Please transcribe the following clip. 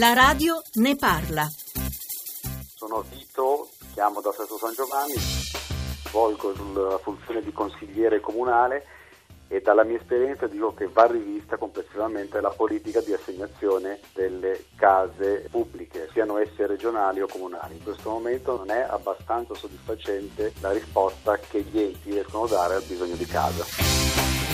La radio ne parla. Sono Vito, chiamo da Sesto San Giovanni, svolgo la funzione di consigliere comunale e dalla mia esperienza dico che va rivista complessivamente la politica di assegnazione delle case pubbliche, siano esse regionali o comunali. In questo momento non è abbastanza soddisfacente la risposta che gli enti riescono a dare al bisogno di casa.